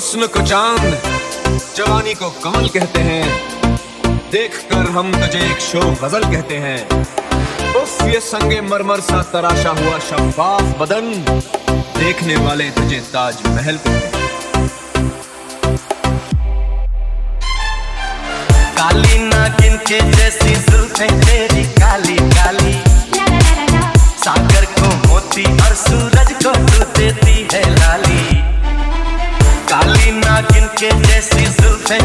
हुस्न को चाँद, जवानी को कमल कहते हैं। देख कर हम तुझे एक शो गज़ल कहते हैं। उफ, ये संगे मरमर सा तराशा हुआ शफाफ बदन। देखने वाले तुझे ताज महल कहते हैं। काली ना के जैसी जुल्फे तेरी काली काली। सागर को मोती और सूरज को तू देती है लाली। काली नागिन के जैसी जुल्फे